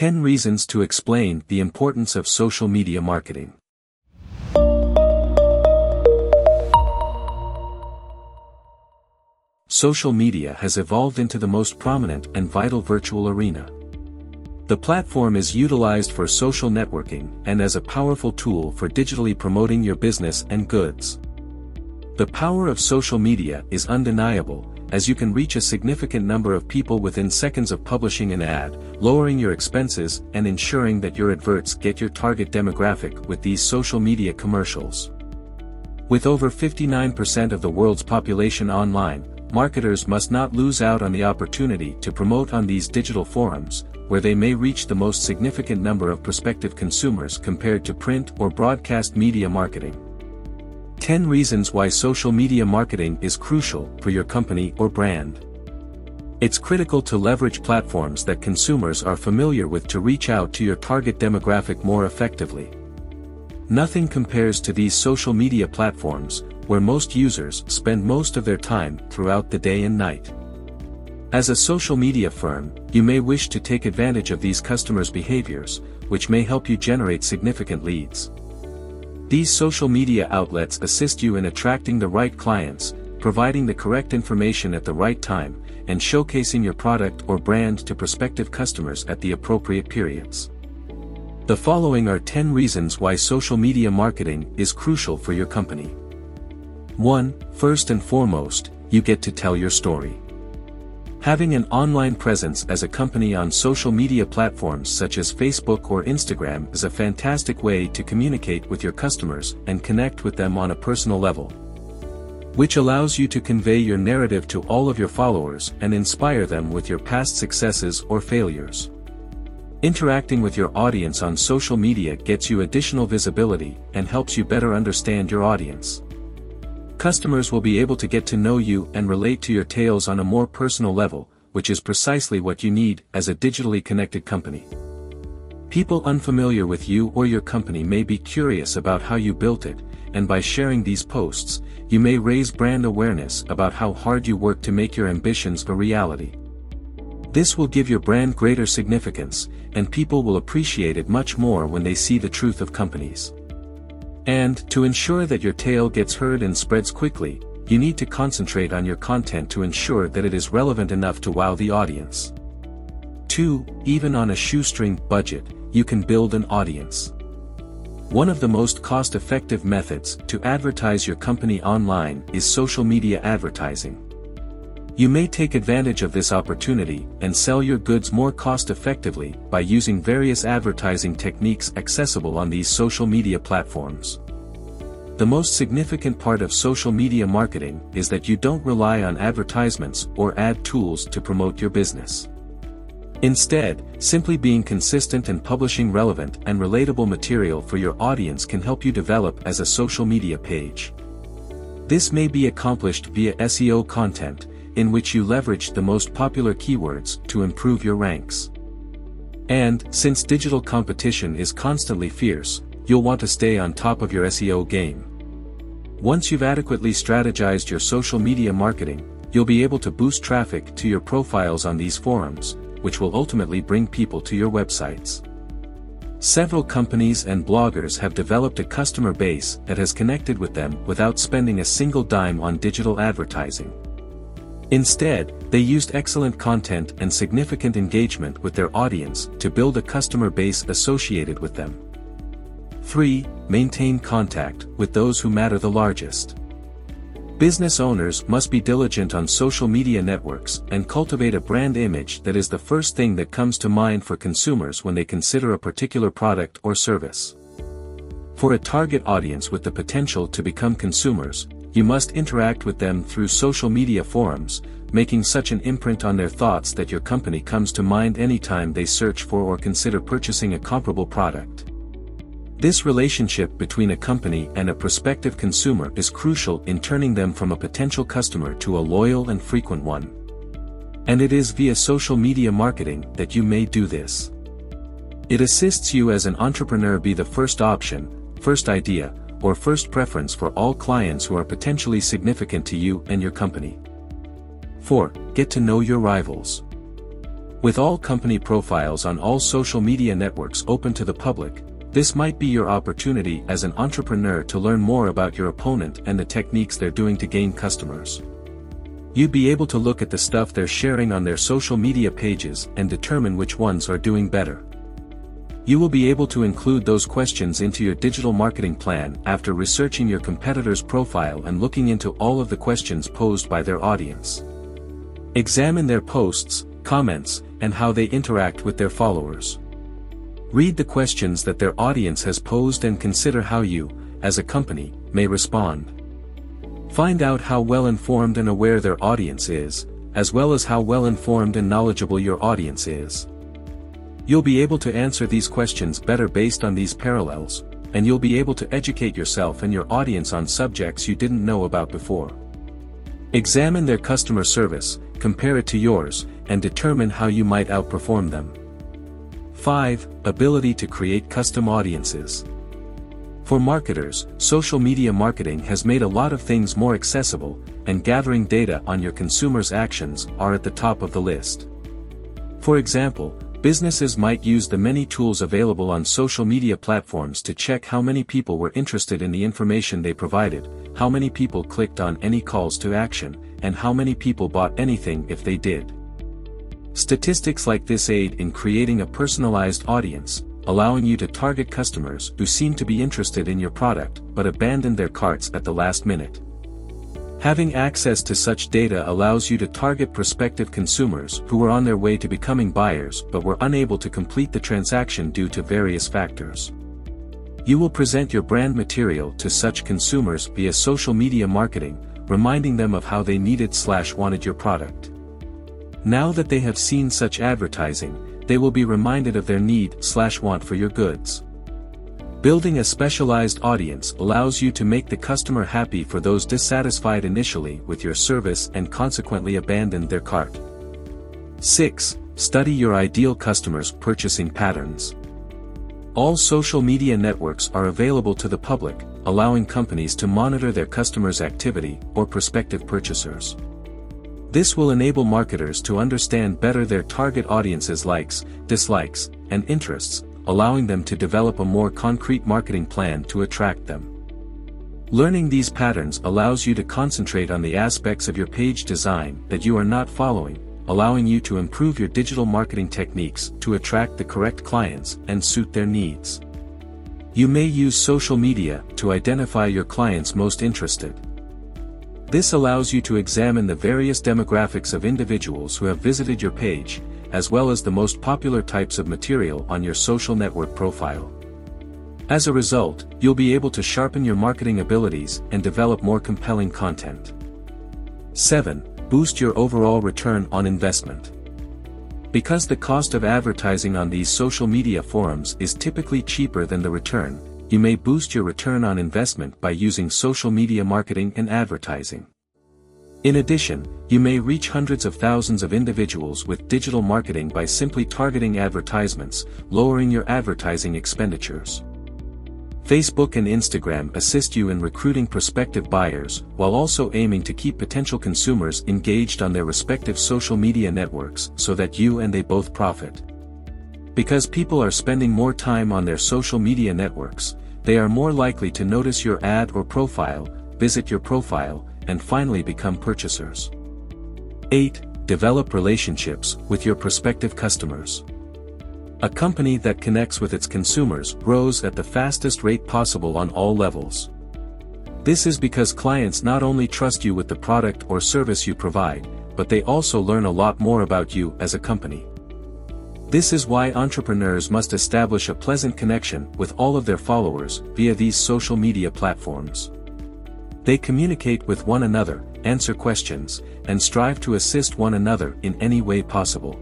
10 Reasons to Explain the Importance of Social Media Marketing. Social media has evolved into the most prominent and vital virtual arena. The platform is utilized for social networking and as a powerful tool for digitally promoting your business and goods. The power of social media is undeniable, as you can reach a significant number of people within seconds of publishing an ad, lowering your expenses and ensuring that your adverts get your target demographic with these social media commercials. With over 59% of the world's population online, marketers must not lose out on the opportunity to promote on these digital forums, where they may reach the most significant number of prospective consumers compared to print or broadcast media marketing. 10 Reasons Why Social Media Marketing is Crucial for Your Company or Brand. It's critical to leverage platforms that consumers are familiar with to reach out to your target demographic more effectively. Nothing compares to these social media platforms, where most users spend most of their time throughout the day and night. As a social media firm, you may wish to take advantage of these customers' behaviors, which may help you generate significant leads. These social media outlets assist you in attracting the right clients, providing the correct information at the right time, and showcasing your product or brand to prospective customers at the appropriate periods. The following are 10 reasons why social media marketing is crucial for your company. 1. First and foremost, you get to tell your story. Having an online presence as a company on social media platforms such as Facebook or Instagram is a fantastic way to communicate with your customers and connect with them on a personal level. Which allows you to convey your narrative to all of your followers and inspire them with your past successes or failures. Interacting with your audience on social media gets you additional visibility and helps you better understand your audience. Customers will be able to get to know you and relate to your tales on a more personal level, which is precisely what you need as a digitally connected company. People unfamiliar with you or your company may be curious about how you built it, and by sharing these posts, you may raise brand awareness about how hard you work to make your ambitions a reality. This will give your brand greater significance, and people will appreciate it much more when they see the truth of companies. And, to ensure that your tale gets heard and spreads quickly, you need to concentrate on your content to ensure that it is relevant enough to wow the audience. 2. Even on a shoestring budget, you can build an audience. One of the most cost-effective methods to advertise your company online is social media advertising. You may take advantage of this opportunity and sell your goods more cost-effectively by using various advertising techniques accessible on these social media platforms. The most significant part of social media marketing is that you don't rely on advertisements or ad tools to promote your business. Instead, simply being consistent and publishing relevant and relatable material for your audience can help you develop as a social media page. This may be accomplished via SEO content, in which you leverage the most popular keywords to improve your ranks. And, since digital competition is constantly fierce, you'll want to stay on top of your SEO game. Once you've adequately strategized your social media marketing, you'll be able to boost traffic to your profiles on these forums, which will ultimately bring people to your websites. Several companies and bloggers have developed a customer base that has connected with them without spending a single dime on digital advertising. Instead, they used excellent content and significant engagement with their audience to build a customer base associated with them. 3. Maintain contact with those who matter the largest. Business owners must be diligent on social media networks and cultivate a brand image that is the first thing that comes to mind for consumers when they consider a particular product or service. For a target audience with the potential to become consumers, you must interact with them through social media forums, making such an imprint on their thoughts that your company comes to mind anytime they search for or consider purchasing a comparable product. This relationship between a company and a prospective consumer is crucial in turning them from a potential customer to a loyal and frequent one. And it is via social media marketing that you may do this. It assists you as an entrepreneur be the first option, first idea, or first preference for all clients who are potentially significant to you and your company. 4. Get to know your rivals. With all company profiles on all social media networks open to the public, this might be your opportunity as an entrepreneur to learn more about your opponent and the techniques they're doing to gain customers. You'd be able to look at the stuff they're sharing on their social media pages and determine which ones are doing better. You will be able to include those questions into your digital marketing plan after researching your competitor's profile and looking into all of the questions posed by their audience. Examine their posts, comments, and how they interact with their followers. Read the questions that their audience has posed and consider how you, as a company, may respond. Find out how well informed and aware their audience is, as well as how well informed and knowledgeable your audience is. You'll be able to answer these questions better based on these parallels, and you'll be able to educate yourself and your audience on subjects you didn't know about before. Examine their customer service, compare it to yours, and determine how you might outperform them. 5. Ability to create custom audiences. For marketers, social media marketing has made a lot of things more accessible, and gathering data on your consumers' actions are at the top of the list. For example, businesses might use the many tools available on social media platforms to check how many people were interested in the information they provided, how many people clicked on any calls to action, and how many people bought anything if they did. Statistics like this aid in creating a personalized audience, allowing you to target customers who seem to be interested in your product but abandon their carts at the last minute. Having access to such data allows you to target prospective consumers who were on their way to becoming buyers but were unable to complete the transaction due to various factors. You will present your brand material to such consumers via social media marketing, reminding them of how they needed slash wanted your product. Now that they have seen such advertising, they will be reminded of their need slash want for your goods. Building a specialized audience allows you to make the customer happy for those dissatisfied initially with your service and consequently abandon their cart. 6. Study your ideal customers' purchasing patterns. All social media networks are available to the public, allowing companies to monitor their customers' activity or prospective purchasers. This will enable marketers to understand better their target audience's likes, dislikes, and interests, allowing them to develop a more concrete marketing plan to attract them. Learning these patterns allows you to concentrate on the aspects of your page design that you are not following, allowing you to improve your digital marketing techniques to attract the correct clients and suit their needs. You may use social media to identify your clients most interested. This allows you to examine the various demographics of individuals who have visited your page, as well as the most popular types of material on your social network profile. As a result, you'll be able to sharpen your marketing abilities and develop more compelling content. 7. Boost your overall return on investment. Because the cost of advertising on these social media forums is typically cheaper than the return, you may boost your return on investment by using social media marketing and advertising. In addition, you may reach hundreds of thousands of individuals with digital marketing by simply targeting advertisements, lowering your advertising expenditures. Facebook and Instagram assist you in recruiting prospective buyers, while also aiming to keep potential consumers engaged on their respective social media networks so that you and they both profit. Because people are spending more time on their social media networks, they are more likely to notice your ad or profile, visit your profile, and finally become purchasers. 8. Develop relationships with your prospective customers. A company that connects with its consumers grows at the fastest rate possible on all levels. This is because clients not only trust you with the product or service you provide, but they also learn a lot more about you as a company. This is why entrepreneurs must establish a pleasant connection with all of their followers via these social media platforms. They communicate with one another, answer questions, and strive to assist one another in any way possible.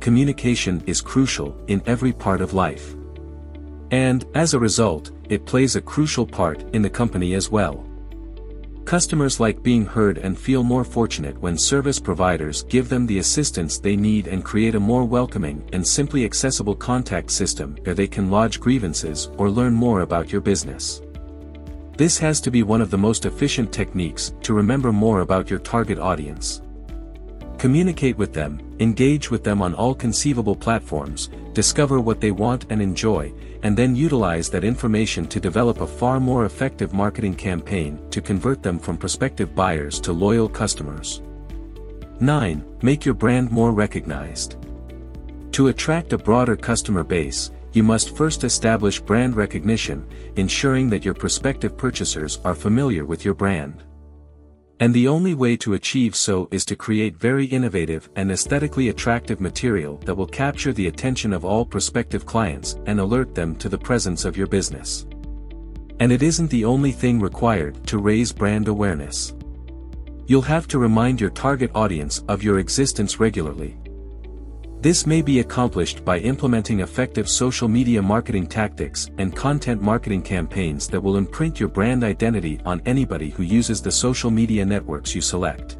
Communication is crucial in every part of life. And, as a result, it plays a crucial part in the company as well. Customers like being heard and feel more fortunate when service providers give them the assistance they need and create a more welcoming and simply accessible contact system where they can lodge grievances or learn more about your business. This has to be one of the most efficient techniques to remember more about your target audience. Communicate with them, engage with them on all conceivable platforms, discover what they want and enjoy, and then utilize that information to develop a far more effective marketing campaign to convert them from prospective buyers to loyal customers. 9. Make your brand more recognized. To attract a broader customer base, you must first establish brand recognition, ensuring that your prospective purchasers are familiar with your brand. And the only way to achieve so is to create very innovative and aesthetically attractive material that will capture the attention of all prospective clients and alert them to the presence of your business. And it isn't the only thing required to raise brand awareness. You'll have to remind your target audience of your existence regularly, this may be accomplished by implementing effective social media marketing tactics and content marketing campaigns that will imprint your brand identity on anybody who uses the social media networks you select.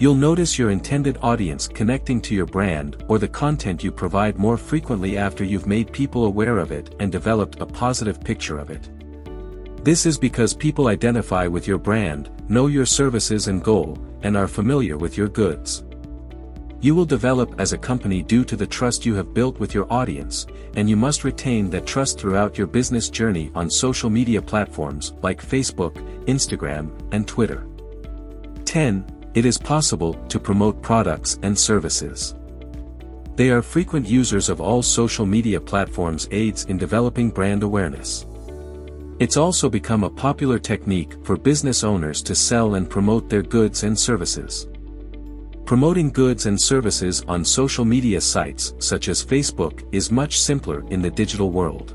You'll notice your intended audience connecting to your brand or the content you provide more frequently after you've made people aware of it and developed a positive picture of it. This is because people identify with your brand, know your services and goal, and are familiar with your goods. You will develop as a company due to the trust you have built with your audience, and you must retain that trust throughout your business journey on social media platforms like Facebook, Instagram, and Twitter. 10. It is possible to promote products and services. They are frequent users of all social media platforms aids in developing brand awareness. It's also become a popular technique for business owners to sell and promote their goods and services. Promoting goods and services on social media sites such as Facebook is much simpler in the digital world.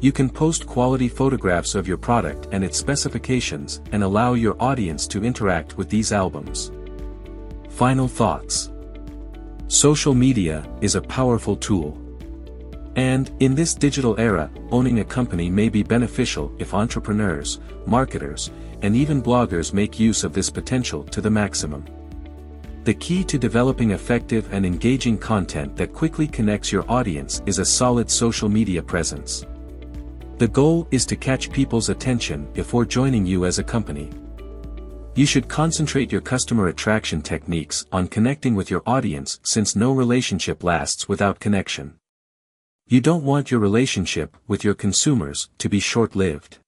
You can post quality photographs of your product and its specifications and allow your audience to interact with these albums. Final thoughts. Social media is a powerful tool. And, in this digital era, owning a company may be beneficial if entrepreneurs, marketers, and even bloggers make use of this potential to the maximum. The key to developing effective and engaging content that quickly connects your audience is a solid social media presence. The goal is to catch people's attention before joining you as a company. You should concentrate your customer attraction techniques on connecting with your audience since no relationship lasts without connection. You don't want your relationship with your consumers to be short-lived.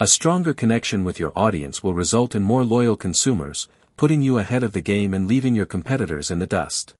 A stronger connection with your audience will result in more loyal consumers, putting you ahead of the game and leaving your competitors in the dust.